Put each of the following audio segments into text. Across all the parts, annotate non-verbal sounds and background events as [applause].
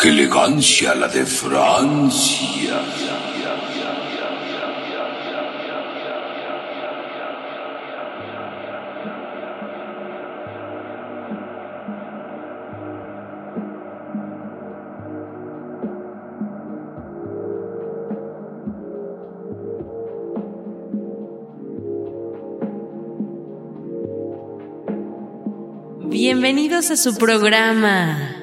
¡Qué elegancia la de Francia! Bienvenidos a su programa.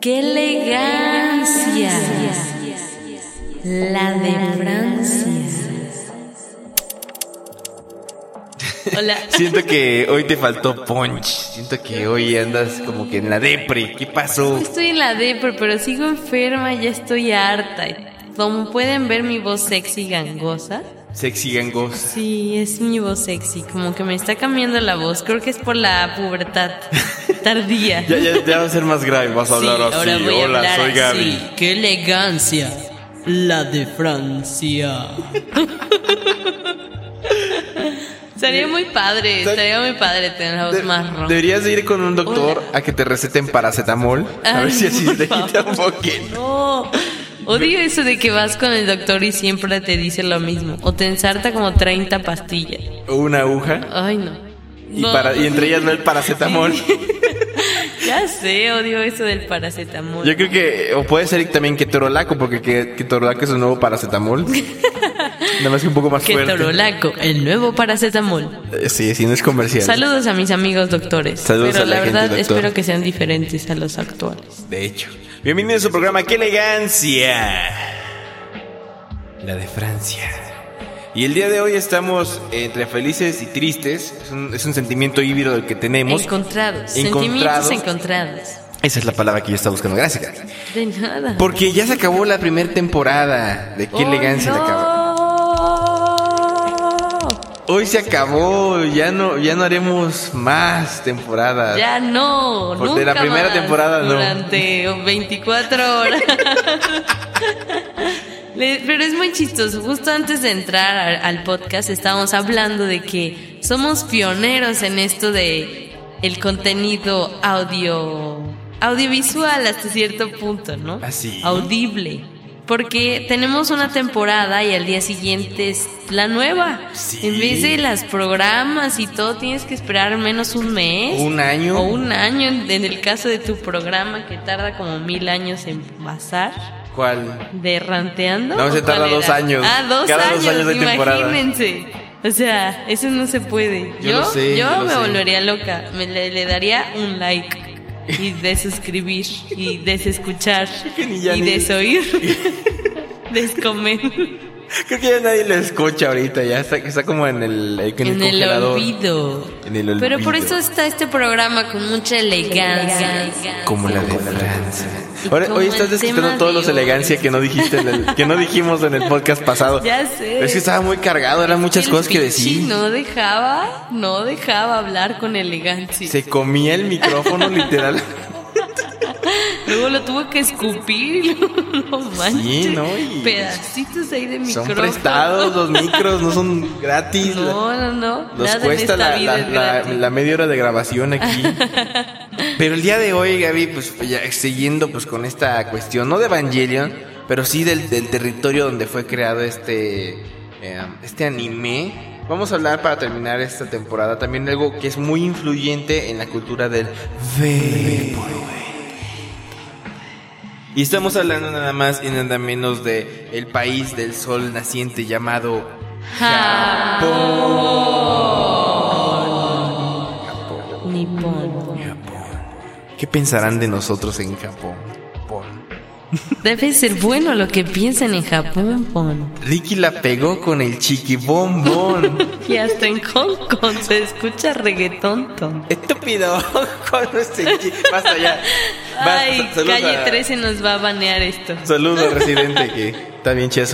¡Qué elegancia! La de Francia. Hola. [laughs] Siento que hoy te faltó punch. Siento que hoy andas como que en la depre. ¿Qué pasó? Estoy en la depre, pero sigo enferma, ya estoy harta. Como pueden ver mi voz sexy gangosa. Sexy gangosa. Sí, es mi voz sexy, como que me está cambiando la voz. Creo que es por la pubertad [laughs] tardía. ya, ya, ya va a ser más grave, vas a hablar así. Ahora voy a Hola, hablar soy así. Gaby. ¡Qué elegancia! La de Francia. [laughs] Sería muy padre, estaría muy padre tener la voz De- más ronca. deberías de ir con un doctor Hola. a que te receten paracetamol. a ver Ay, si así te quita un poquito. [laughs] No. Odio eso de que vas con el doctor y siempre te dice lo mismo. O te ensarta como 30 pastillas. O una aguja. Ay, no. Y, No. para, y entre ellas no el paracetamol. [laughs] Ya sé, odio eso del paracetamol. Yo creo que, o puede ser también ketorolaco, porque que- ketorolaco es un nuevo paracetamol. [laughs] Nada más que un poco más fuerte. torolaco, el nuevo paracetamol. Eh, Sí, sí, no es comercial. Saludos a mis amigos doctores. Saludos pero a la la, gente, verdad doctor. espero que sean diferentes a los actuales. De hecho. Bienvenido a su programa ¡Qué elegancia! La de Francia. Y el día de hoy estamos entre felices y tristes. Es un, es un sentimiento híbrido el que tenemos. Encontrados. Encontrados. Sentimientos encontrados. Esa es la palabra que yo estaba buscando. Gracias. Gaby. De nada. Porque ya se acabó la primera temporada de Qué ¡Oh, elegancia la acabó. no! Hoy se acabó, ya no, ya no haremos más temporadas. Ya no, Por- nunca de la primera más temporada, no. Durante 24 horas. [laughs] Le- Pero es muy chistoso. Justo antes de entrar al, al podcast estábamos hablando de que somos pioneros en esto de el contenido audio audiovisual hasta cierto punto, ¿no? Así. Audible. Porque tenemos una temporada y al día siguiente es la nueva. Sí. En vez de las programas y todo, tienes que esperar menos un mes. Un año. O un año en el caso de tu programa que tarda como mil años en pasar. ¿Cuál? ¿De ranteando? No, se ¿O cuál tarda dos años. Ah, dos Cada años, dos años de temporada. imagínense. O sea, eso no se puede. Yo Yo, lo sé, yo yo lo me sé. volvería loca. Me le, le daría un like y desuscribir y desescuchar [laughs] y desoír. [laughs] Descomer. Creo que ya nadie lo escucha ahorita, ya está, está como en el, en el En el congelador. olvido. En el Pero por olvido. eso está este programa con mucha elegancia. Como la de Francia. Ahora, hoy el estás desquitando todos de los elegancia que no dijiste en el- que no dijimos en el podcast pasado. Ya sé. Es que estaba muy cargado, eran muchas El cosas que decir. No dejaba, no dejaba hablar con elegancia. Se comía el micrófono literal. Luego lo tuvo que escupir. [laughs] no manches. ¿no? Y- Pedacitos ahí de Son micrófono. prestados los micros, no son gratis. No, no, no. Nos Nada cuesta la, media hora de grabación aquí. [laughs] pero el día de hoy, Gaby, pues ya siguiendo pues con esta cuestión, no de Evangelion, pero sí del, del territorio donde fue creado este, eh, este anime. Vamos a hablar para terminar esta temporada también de algo que es muy influyente en la cultura del Vaporwave. Y estamos hablando nada más y nada menos de el país del sol naciente llamado Nippon. ¿Qué pensarán de nosotros en Japón? Debe ser bueno lo que piensan en Japón, Pon. Ricky la pegó con el chiquibombón. Y hasta en Hong Kong se escucha reggaetón. ton. Estúpido. [laughs] Con este chi- Basta ya. Ay, calle a- 13 nos va a banear esto. Saludos al [laughs] residente que está bien chida.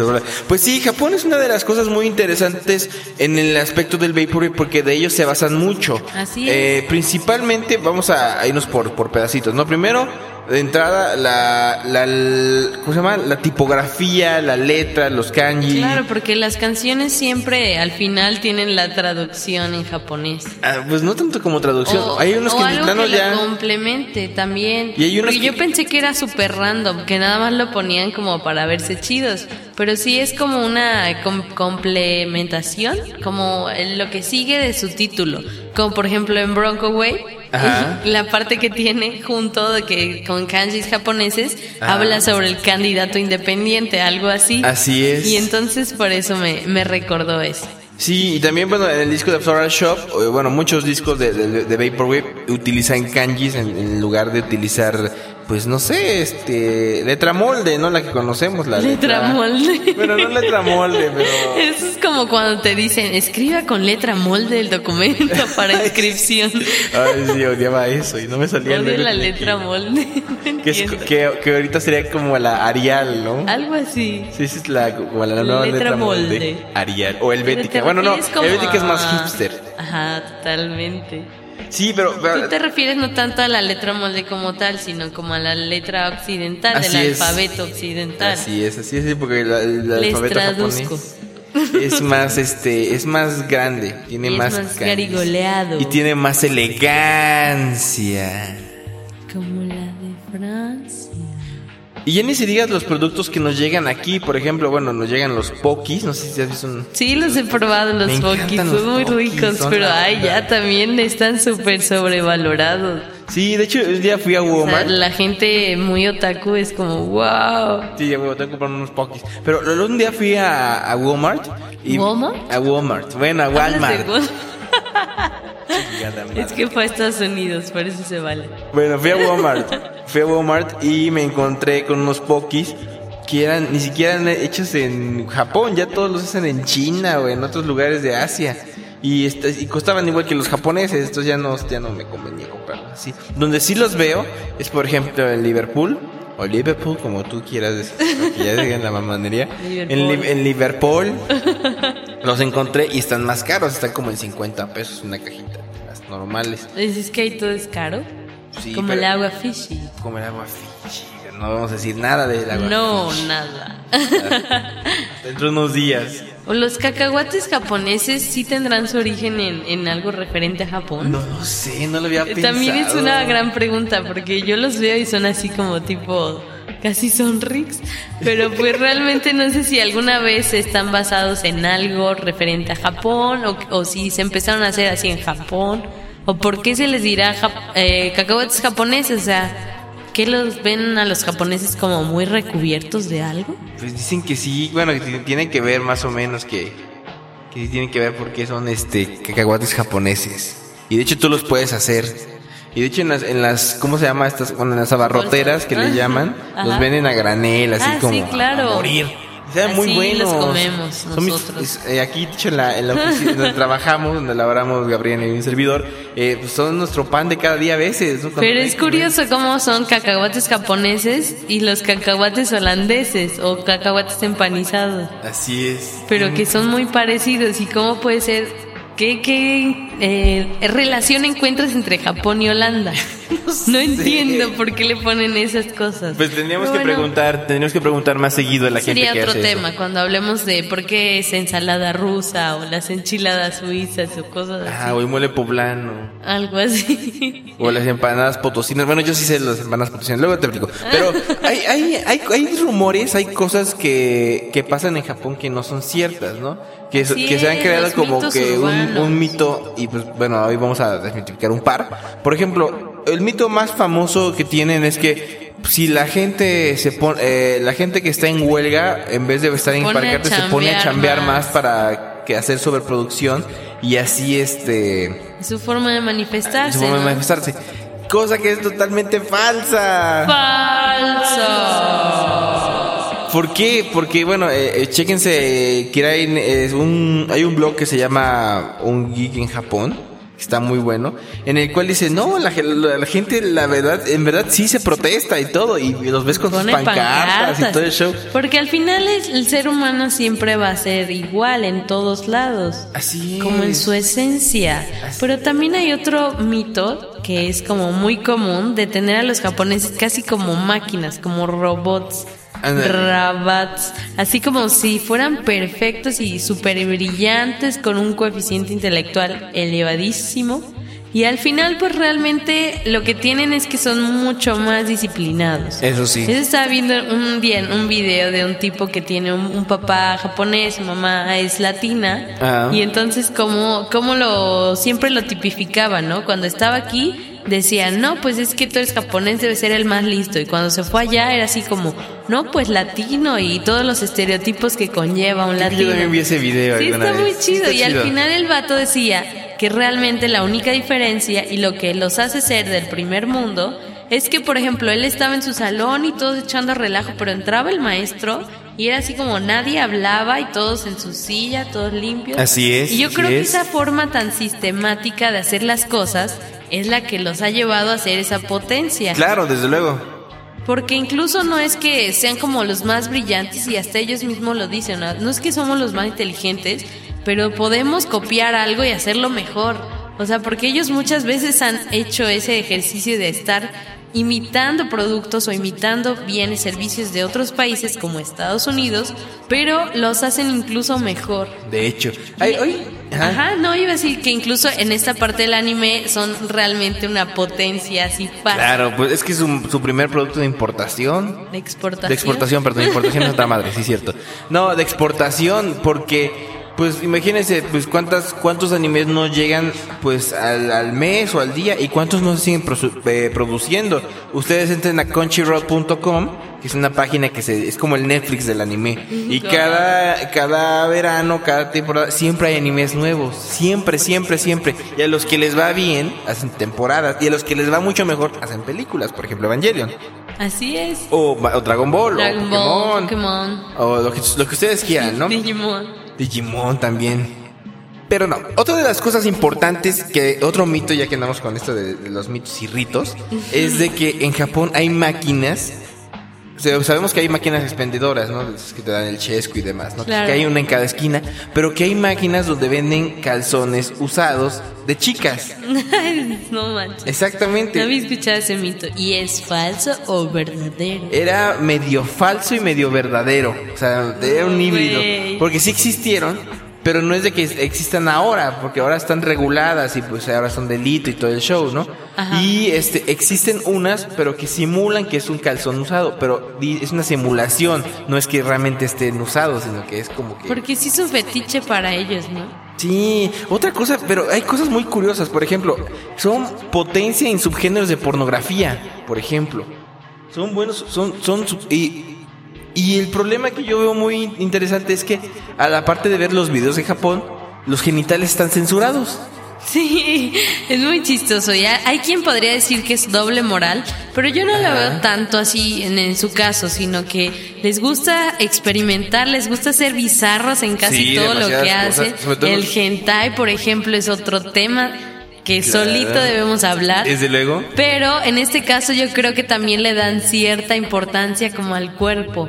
Pues sí, Japón es una de las cosas muy interesantes en el aspecto del Vaporwave porque de ellos se basan mucho. Así Eh, principalmente, vamos a, a irnos por, por pedacitos, ¿no? Primero, de entrada, la, la, l- ¿cómo se llama? La tipografía, la letra, los kanji. Claro, porque las canciones siempre al final tienen la traducción en japonés. Ah, pues no tanto como traducción. O, hay unos o que algo que ya. complemente también. Y hay unos Porque que- yo pensé que era súper random, que nada más lo ponían como para verse chidos. Pero sí es como una com- complementación, como lo que sigue de su título. Como por ejemplo en Bronco Way, Ajá. [laughs] la parte que tiene junto de que con kanjis japoneses Ajá. habla sobre el candidato independiente, algo así. Así es. Y entonces por eso me, me recordó eso. Sí, y también, bueno, en el disco de Floral Shop, eh, bueno, muchos discos de, de, de Vaporwave utilizan kanjis en, en lugar de utilizar, pues no sé, este, letra molde, ¿no? La que conocemos, la Letra molde. Bueno, no letra molde, pero. [laughs] Eso es como cuando te dicen, escriba con letra molde el documento [laughs] para inscripción. Ay, sí, odiaba eso y no me salía Odio la letra molde. [laughs] no Que, es- que, que ahorita sería como la Arial, ¿no? Algo así. Sí, esa es la, como la nueva Letra letra, molde. molde. Arial. O Pero Helvética. Bueno, no, Helvética es más hipster. Ajá, totalmente. Sí, pero. pero- Tú te refieres no tanto a la letra molde como tal, sino como a la letra occidental, del alfabeto occidental. Así es, así es, porque la- el, el Les alfabeto traduzco. japonés es más, este, es más grande, tiene es más, más garigoleado. y tiene más elegancia. Como la de Francia. Y ya ni se digas los productos que nos llegan aquí, por ejemplo, bueno, nos llegan los pokis, no sé si has visto un... Sí, los he probado, los pokis, son los muy pokis, ricos, son pero ay, ya también están súper sobrevalorados. Sí, de hecho, el día fui a O sea, Walmart. la gente muy otaku es como, wow. Sí, ya tengo que comprar unos pokis. Pero un día fui a, a Walmart. Y, ¿Walmart? A Walmart. Bueno, a Walmart. [laughs] Es que fue a Estados Unidos, por eso se vale. Bueno, fui a Walmart. fui a Walmart y me encontré con unos pokis que eran ni siquiera eran hechos en Japón, ya todos los hacen en China o en otros lugares de Asia. Y, este, y costaban igual que los japoneses, estos ya no, ya no me convenía comprarlos así. Donde sí los veo es, por ejemplo, en Liverpool, o Liverpool, como tú quieras decir, porque ya digan la mamanería. [laughs] En, Liverpool. Li- en Liverpool [laughs] los encontré y están más caros, están como en 50 pesos una cajita, las normales. ¿Dices que ahí todo es caro? Sí, como el agua fishy. como el agua Fiji. No vamos a decir nada del agua No, nada. Dentro de unos días. ¿O los cacahuates japoneses sí tendrán su origen en, en algo referente a Japón? No lo sé, no lo había pensado. También es una gran pregunta porque yo los veo y son así como tipo casi son Rix, pero pues realmente no sé si alguna vez están basados en algo referente a Japón o, o si se empezaron a hacer así en Japón o por qué se les dirá jap- eh, japoneses, o sea, ¿qué los ven a los japoneses como muy recubiertos de algo? Pues dicen que sí, bueno, que t- tiene que ver más o menos que que tienen que ver porque son este cacahuates japoneses. Y de hecho tú los puedes hacer. Y de hecho en las, en las ¿cómo se llama estas? Bueno, en las abarroteras que le llaman, los Ajá. venden a granel, así Ah, como sí, claro. a morir. Y Saben muy buenos. los comemos Son mis- nosotros. es- eh, aquí, de hecho, en la, en la oficina donde [laughs] trabajamos, donde laboramos Gabriel y un servidor, eh, pues son nuestro pan de cada día a veces. ¿no? Pero es curioso cómo son cacahuates japoneses y los cacahuates holandeses o cacahuates empanizados, Así es. pero que son muy parecidos y cómo puede ser ¿Qué, qué eh, relación encuentras entre Japón y Holanda? [laughs] No, entiendo por qué le ponen esas cosas. Pues tendríamos Pero que bueno, preguntar, tendríamos que preguntar más seguido a la gente Sería que otro hace eso. tema cuando hablemos de por qué es ensalada rusa o las enchiladas suizas o cosas así. Ah, o el mole poblano. Algo así. O las empanadas potosinas. Bueno, yo sí sé las empanadas potosinas, luego te explico. Pero [laughs] hay, hay, hay, hay rumores, hay cosas que, que pasan en Japón que no son ciertas, ¿no? Que, Así que se han creado como que un, un mito. Y pues bueno, hoy vamos a desmitificar un par. Por ejemplo, el mito más famoso que tienen es que si la gente se pone, eh, la gente que está en huelga, en vez de estar en parquearte, se pone a chambear más, más. para que hacer sobreproducción y así este Su forma de manifestarse. su forma de ¿no? manifestarse. Cosa que es totalmente falsa. Falso. ¿Por qué? Porque, bueno, eh, eh, chéquense, eh, Kirain es un, hay un blog que se llama Un Geek en Japón, está muy bueno, en el cual dice, no, la, la- la gente, la verdad, en verdad sí se protesta y todo, y los ves con sus pancartas y todo el show. Porque al final es- el ser humano siempre va a ser igual en todos lados. Así es. Como en su esencia. Así- Pero también hay otro mito que es como muy común de tener a los japoneses casi como máquinas, como robots. Rabats, así como si fueran perfectos y súper brillantes con un coeficiente intelectual elevadísimo. Y al final, pues realmente lo que tienen es que son mucho más disciplinados. Eso sí. Yo estaba viendo un día un video de un tipo que tiene un, un papá japonés, su mamá es latina, Ah. y entonces como, como lo siempre lo tipificaba, ¿no? Cuando estaba aquí decía, no, pues es que tú eres japonés, debe ser el más listo, y cuando se fue allá era así como, no, pues latino y todos los estereotipos que conlleva un Yo latino. también vi ese video. Sí, está muy vez. Chido. está y al final el vato decía que realmente la única diferencia y lo que los hace ser del primer mundo es que, por ejemplo, él estaba en su salón y todos echando relajo, pero entraba el maestro y era así como nadie hablaba y todos en su silla, todos limpios. Así es, Y yo creo que es. esa forma tan sistemática de hacer las cosas es la que los ha llevado a ser esa potencia. Claro, desde luego. Porque incluso no es que sean como los más brillantes y hasta ellos mismos lo dicen, ¿no? no es que somos los más inteligentes, pero podemos copiar algo y hacerlo mejor. O sea, porque ellos muchas veces han hecho ese ejercicio de estar imitando productos o imitando bienes, servicios de otros países como Estados Unidos, pero los hacen incluso mejor. De hecho. Ay, ay, ajá. Ajá, no, iba a decir que incluso en esta parte del anime son realmente una potencia así para Claro, pues es que es un- su primer producto de importación. de exportación. De exportación, perdón, importación es otra madre, sí, cierto. No, de exportación, porque, pues imagínense, pues cuántas, cuántos animes no llegan, pues al, al mes o al día y cuántos no se siguen eh, produciendo. Ustedes entren a crunchyroll.com, que es una página que se, es como el Netflix del anime. Y cada, cada verano, cada temporada, siempre hay animes nuevos. Siempre, siempre, siempre. Y a los que les va bien, hacen temporadas. Y a los que les va mucho mejor, hacen películas. Por ejemplo, Evangelion. Así es. O, o Dragon Ball, Dragon o Ball, Pokémon, Pokémon, o lo que, lo que ustedes quieran, ¿no? [laughs] Digimon. Digimon también. Pero no, otra de las cosas importantes que otro mito, ya que andamos con esto de, de los mitos y ritos, es de que en Japón hay máquinas. Sabemos que hay máquinas expendedoras, ¿no? Que te dan el chesco y demás, ¿no? Claro. Que hay una en cada esquina, pero que hay máquinas donde venden calzones usados de chicas. [laughs] no manches. Exactamente. No había escuchado ese mito. ¿Y es falso o verdadero? era medio falso y medio verdadero. O sea, era un híbrido. Porque sí existieron, pero no es de que existan ahora, porque ahora están reguladas y pues ahora son delito y todo el show, ¿no? Ajá. Y este existen unas, pero que simulan que es un calzón usado, pero es una simulación, no es que realmente estén usados, sino que es como que Porque sí es un fetiche para ellos, ¿no? Sí, otra cosa, pero hay cosas muy curiosas. Por ejemplo, son potencia en subgéneros de pornografía, por ejemplo. Son buenos, son, son, y, y el problema que yo veo muy interesante es que, a la parte de ver los videos de Japón, los genitales están censurados. Sí, es muy chistoso. Ya hay quien podría decir que es doble moral, pero yo no lo veo tanto así en, en su caso, sino que les gusta experimentar, les gusta ser bizarros en casi Sí, todo lo que hacen. El hentai, por ejemplo, es otro tema que solito debemos hablar. Desde luego. Pero en este caso yo creo que también le dan cierta importancia como al cuerpo,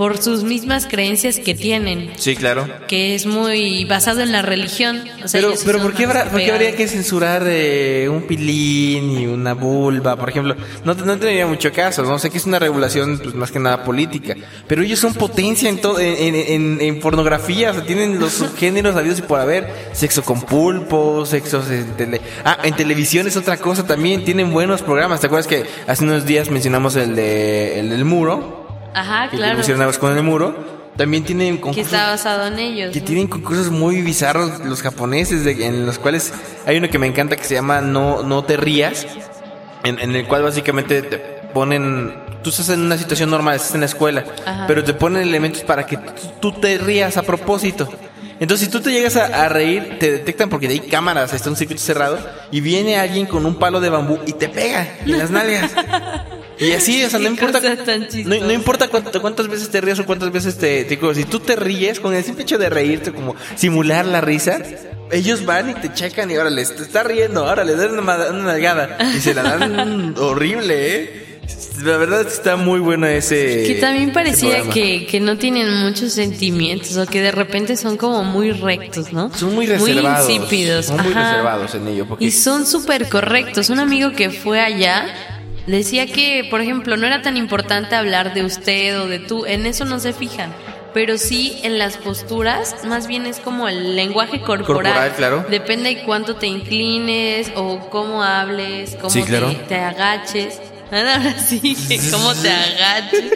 por sus mismas creencias que tienen, Sí, claro. que es muy basado en la religión. O sea, Pero, pero ¿por qué, habrá- por qué habría que censurar eh, un pilín y una vulva, por ejemplo? No, no tendría mucho caso, no sé que es una regulación pues, más que nada política. Pero ellos son potencia en todo, en, en, en- pornografía, o sea, tienen los subgéneros habidos y por haber, sexo con pulpo, sexos en tele... Ah, en televisión es otra cosa también, tienen buenos programas. ¿Te acuerdas que hace unos días mencionamos el de el del muro? Ajá, Que claro. pusieron algo con el muro. También tienen Que concursos está basado en ellos. que ¿no? tienen concursos muy bizarros los japoneses, de- en los cuales hay uno que me encanta que se llama No, no te rías, en, en el cual básicamente te ponen, tú estás en una situación normal, estás en la escuela, Ajá. pero te ponen elementos para que tú, tú te rías a propósito. Entonces, si tú te llegas a, a reír, te detectan porque hay cámaras, está un circuito cerrado, y viene alguien con un palo de bambú y te pega en las nalgas. [laughs] Y así, o sea, no importa. No, no importa cuánto- cuántas veces te rías o cuántas veces te, te- Si tú te ríes, con el simple hecho de reírte, como simular la risa, ellos van y te checan y ahora les te está riendo, ahora le dan una, una nalgada y se la dan [laughs] horrible, ¿eh? La verdad está muy bueno ese. Que también parecía que, que no tienen muchos sentimientos o que de repente son como muy rectos, ¿no? Son muy reservados. Muy insípidos. Son muy ajá. reservados en ello. Porque Y son súper correctos. Un amigo que fue allá decía que, por ejemplo, no era tan importante hablar de usted o de tú. En eso no se fijan. Pero sí en las posturas, más bien es como el lenguaje corporal. Corporal, claro. Depende de cuánto te inclines o cómo hables, cómo Sí, te- claro. te, agaches. [laughs] Ahora sí, cómo te agaches.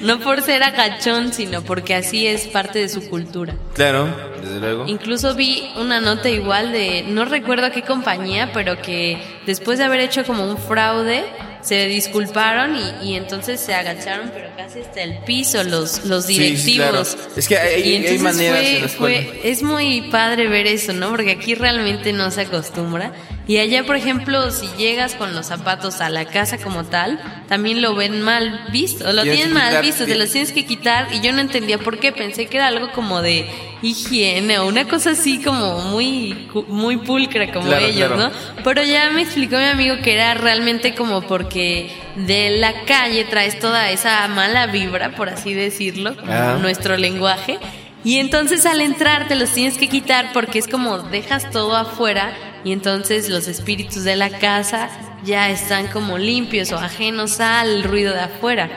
No por ser agachón, sino porque así es parte de su cultura. Claro, desde luego. Incluso vi una nota igual de, no recuerdo a qué compañía, pero que después de haber hecho como un fraude, se disculparon y, y entonces se agacharon, pero casi hasta el piso los, los Sí, directivos. sí, claro. Es que hay- Y hay entonces maneras fue- en fue- es muy padre ver eso, ¿no? Porque aquí realmente no se acostumbra. Y allá, por ejemplo, si llegas con los zapatos a la casa como tal, también lo ven mal visto, lo Tienes tienen mal quitar- visto, te los tienes que quitar y yo no entendía por qué, pensé que era algo como de higiene o una cosa así como muy muy pulcra como Claro, ellos, claro. ¿no? Pero ya me explicó mi amigo que era realmente como porque de la calle traes toda esa mala vibra, por así decirlo, Ah. nuestro lenguaje. Y entonces al entrar te los tienes que quitar porque es como dejas todo afuera y entonces los espíritus de la casa ya están como limpios o ajenos al ruido de afuera.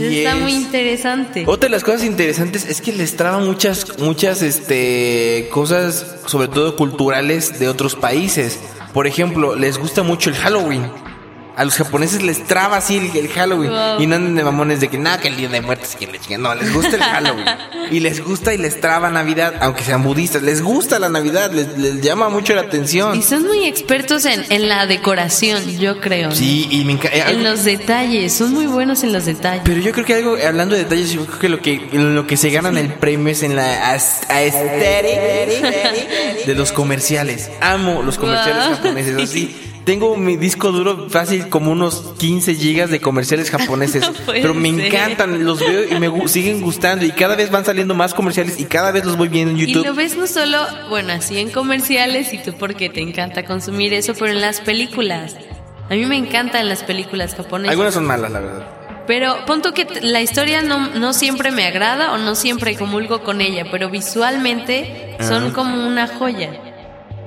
Está es. muy interesante. Otra de las cosas interesantes es que les traba muchas, muchas, este, cosas, sobre todo culturales de otros países. Por ejemplo, les gusta mucho el Halloween. A los japoneses les traba así el, el Halloween. Wow. Y no andan de mamones de que nada, que el día de muertos, que. No, les gusta el Halloween. [laughs] y les gusta y les traba Navidad, aunque sean budistas. Les gusta la Navidad, les, les llama mucho la atención. Y son muy expertos en, en la decoración, yo creo. ¿no? Sí, y me encanta. En los detalles, son muy buenos en los detalles. Pero yo creo que algo, hablando de detalles, yo creo que lo que, lo que se ganan el premio es en la aesthetic de los comerciales. Amo los comerciales Wow. japoneses, así. [laughs] Tengo mi disco duro fácil como unos 15 gigas de comerciales japoneses, [laughs] No pero me ser. encantan, los veo y me gu- siguen gustando y cada vez van saliendo más comerciales y cada vez los voy viendo en Y YouTube. lo ves no solo, bueno, así en comerciales y tú porque te encanta consumir eso, pero en las películas. A mí me encantan las películas japonesas. Algunas son malas, la verdad. Pero punto que la historia no, no siempre me agrada o no siempre comulgo con ella, pero visualmente son Ajá. como una joya.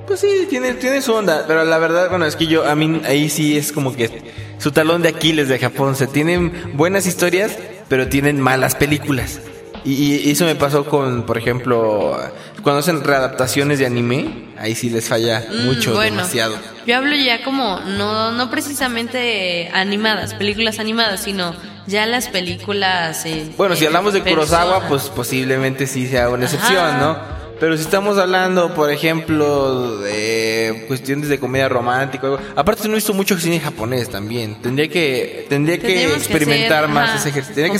Pues sí, tiene, tiene su onda, pero la verdad, bueno, es que yo, a mí ahí sí es como que su talón de Aquiles de Japón. Se tienen buenas historias, pero tienen malas películas. Y, y eso me pasó con, por ejemplo, cuando hacen readaptaciones de anime, ahí sí les falla Mm, mucho, bueno. demasiado. Yo hablo ya como, no, no precisamente animadas, películas animadas, sino ya las películas... eh, Bueno, si hablamos de Kurosawa, personas. pues posiblemente sí sea una excepción, Ajá. ¿no? Pero si estamos hablando, por ejemplo, de cuestiones de comedia romántica, algo- aparte no he visto mucho cine japonés también. Tendría que tendría que experimentar hacer, más ajá, ese ejercicio. Tendría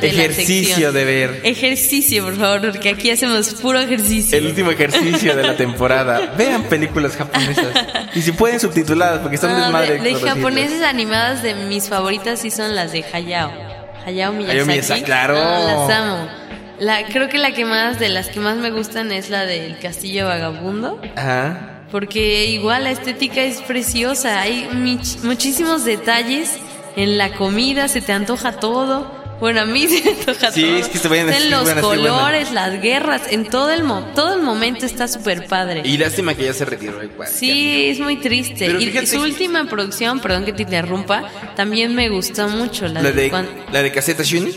que ese ejercicio de ver Ejercicio, por favor, porque aquí hacemos puro ejercicio. el último ejercicio de la temporada. [laughs] Vean películas japonesas y si pueden subtituladas porque están No, desmadre. de, de japoneses animadas de mis favoritas sí son las de Hayao. Hayao Miyazaki. Miyazaki, claro. Ah, las amo. La, creo que la que más, de las que más me gustan es la del Castillo Vagabundo. Ajá. Porque igual la estética es preciosa. Hay mich- muchísimos detalles en la comida, se te antoja todo. Bueno, a mí [laughs] se me antoja Sí, todo. es que se vayan a En los colores, las guerras, en todo el, mo- todo el momento está súper padre. Y lástima que ya se retiró igual. Sí, es muy triste. Pero y fíjate su última producción, perdón que te interrumpa, también me gustó mucho. La, La de, de, cuan- la de Caseta Shun.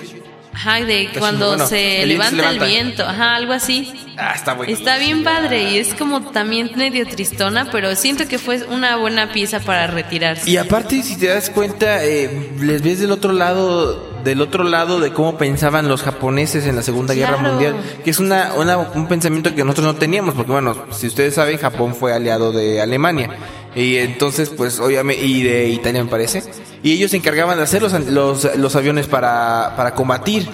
Ajá, de cuando bueno, se el viento se levanta el levanta. viento, ajá, algo así. Ah, está bueno. Está bien padre y es como también medio tristona, pero siento que fue una buena pieza para retirarse. Y aparte, si te das cuenta, eh, les ves del otro lado, del otro lado de cómo pensaban los japoneses en la Segunda Guerra Claro. Mundial, que es una, una- un pensamiento que nosotros no teníamos, porque bueno, si ustedes saben, Japón fue aliado de Alemania. Y entonces, pues, obviamente, y de Italia me parece. Y ellos se encargaban de hacer los, los, los aviones para, para combatir.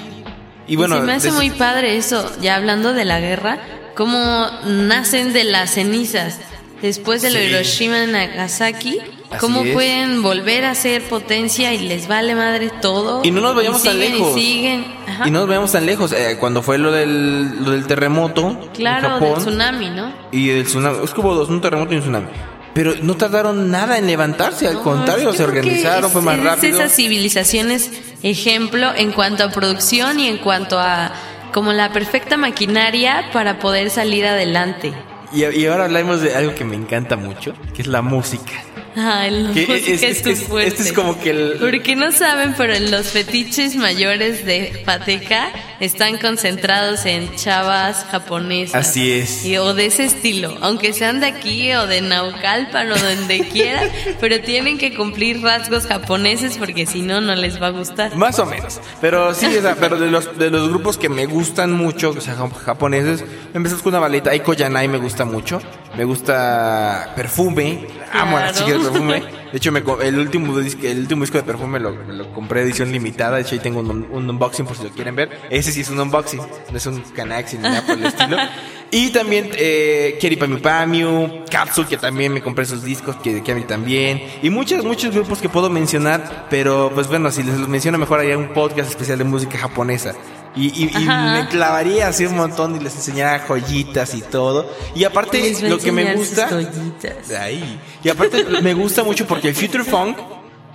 Y bueno, se me hace muy padre eso, ya hablando de la guerra, cómo nacen de las cenizas. Después de lo Sí. Hiroshima y Nagasaki, ¿Cómo es. pueden volver a ser potencia y les vale madre todo? Y no nos vayamos tan lejos. Y siguen. Ajá. Y no nos veamos tan lejos. eh, cuando fue lo del, lo del terremoto claro, en Japón. del tsunami, ¿no? Y el tsunami. Es que hubo dos, un terremoto y un tsunami. Pero no tardaron nada en levantarse, al No, contrario, se organizaron, es- fue más es rápido. esas civilizaciones ejemplo en cuanto a producción y en cuanto a como la perfecta maquinaria para poder salir adelante. Y, y ahora hablamos de algo que me encanta mucho, que es la música. Ay, la Que música es, tu es- fuerte. este es como que el... Porque no saben, pero los fetiches mayores de Pateca están concentrados en chavas japonesas. Así es. Y- o de ese estilo, aunque sean de aquí o de Naucalpan o donde [laughs] quieran, pero tienen que cumplir rasgos japoneses porque si no, no les va a gustar. Más o menos. Pero sí, pero de los, de los grupos que me gustan mucho, o sea, jap- japoneses, empezamos con una baleta. Aiko Yanai me gusta mucho. Me gusta Perfume. Amo a las chicas de Perfume. [laughs] De hecho, me el, último disco, el último disco de Perfume lo, lo compré edición limitada. De hecho, ahí tengo un, un unboxing por si lo quieren ver. Ese sí es un unboxing. No es un Canaxi ni nada por el estilo. [laughs] Y también eh, Keri Pamiu Pamiu, Capsule, que también me compré esos discos, que, que a mí también. Y muchos, muchos grupos que puedo mencionar, pero pues bueno, si les los menciono mejor haría un podcast especial de música japonesa. Y, y- y me clavaría así un montón y les enseñaría joyitas y todo. Y aparte, lo que me gusta... joyitas. De ahí. Y aparte me gusta mucho porque el Future Funk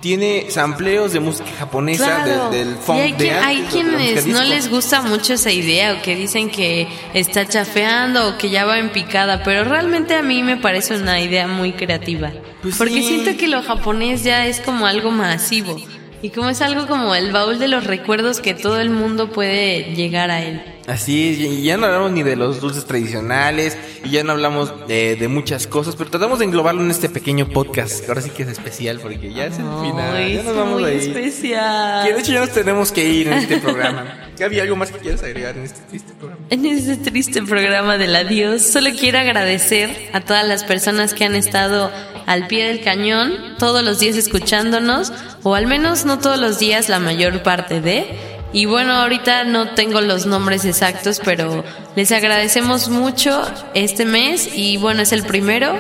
tiene sampleos de música japonesa, Claro. del, del funk y hay, quien- hay quienes no les gusta mucho esa idea o que dicen que está chafeando o que ya va en picada, pero realmente a mí me parece una idea muy creativa. Pues porque sí. siento que lo japonés ya es como algo masivo y como es algo como el baúl de los recuerdos que todo el mundo puede llegar a él. Así es, y ya no hablamos ni de los dulces tradicionales, y ya no hablamos de, de muchas cosas, pero tratamos de englobarlo en este pequeño podcast, que ahora sí que es especial, porque ya es el final, Ay, ya nos vamos muy ahí. especial. Que de hecho ya nos tenemos que ir en este programa. [laughs] Gaby, ¿algo más que quieras agregar en este triste programa? En este triste programa del adiós, solo quiero agradecer a todas las personas que han estado al pie del cañón, todos los días escuchándonos, o al menos no todos los días, la mayor parte de. Y bueno, ahorita no tengo los nombres exactos, pero les agradecemos mucho este mes y bueno, es el primero.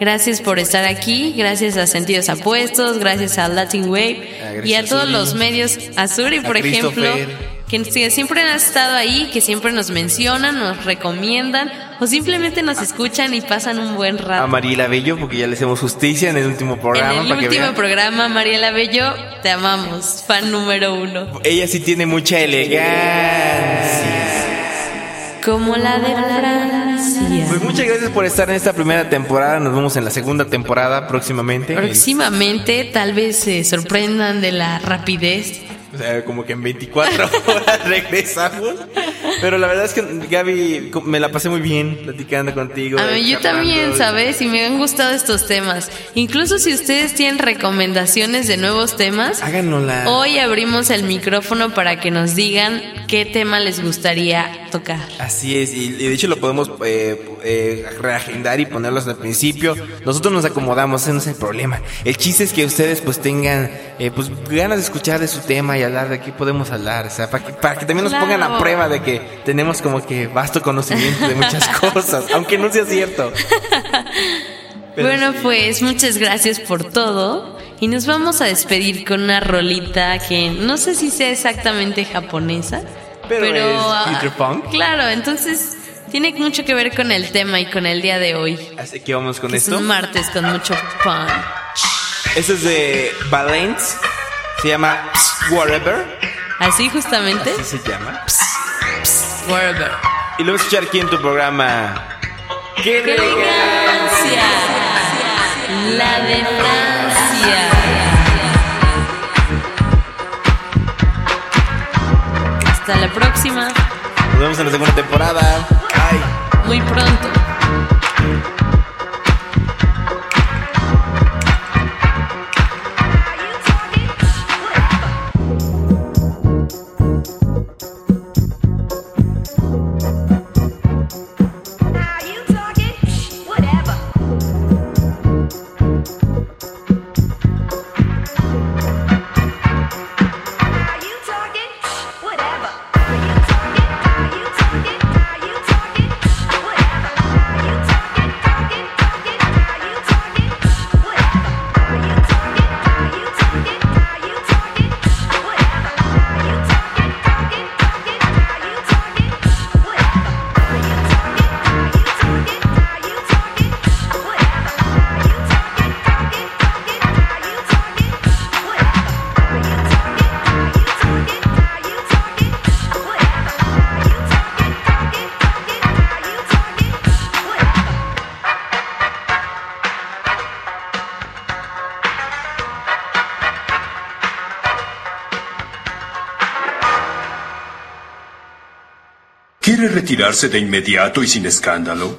Gracias por estar aquí, gracias a Sentidos Apuestos, gracias a Latin Wave y a todos los medios, a Suri por A ejemplo, que siempre han estado ahí, que siempre nos mencionan, nos recomiendan o simplemente nos escuchan y pasan un buen A rato. Mariela Bello, porque ya le hacemos justicia en el último programa. en el para último programa, Mariela Bello, te amamos, fan número uno. Ella sí tiene mucha elegancia. Como la de Francia. Pues muchas gracias por estar en esta primera temporada. Nos vemos en la segunda temporada próximamente. Próximamente tal vez se sorprendan de la rapidez. O sea, como que en 24 [laughs] horas regresamos. Pero la verdad es que, Gaby, me la pasé muy bien platicando contigo. A mí yo también, ¿sabes? Y me han gustado estos temas. Incluso si ustedes tienen recomendaciones de nuevos temas, Háganosla. Hoy abrimos el micrófono para que nos digan qué tema les gustaría tocar. Así es, y, y de hecho lo podemos eh, eh, reagendar y ponerlos al principio. Nosotros nos acomodamos, ese no es el problema. El chiste es que ustedes pues tengan eh, pues ganas de escuchar de su tema y hablar de qué podemos hablar, o sea, para que, para que también nos pongan a prueba de que tenemos como que vasto conocimiento de muchas [laughs] cosas, aunque no sea cierto. Pero bueno, sí. pues muchas gracias por todo. Y nos vamos a despedir con una rolita que no sé si sea exactamente japonesa. Pero es ah, future punk. Claro, entonces tiene mucho que ver con el tema y con el día de hoy. Así que vamos con que Es esto. un martes con mucho pan. Este es de Valence, se llama Psst, Whatever, Así justamente. así se llama. Whatever. Y lo vamos a escuchar aquí en tu programa. ¡Qué ¡Qué elegancia! La de Francia. Hasta la próxima, Nos vemos en la segunda temporada. Ay. muy pronto. ¿Quiere retirarse de inmediato y sin escándalo?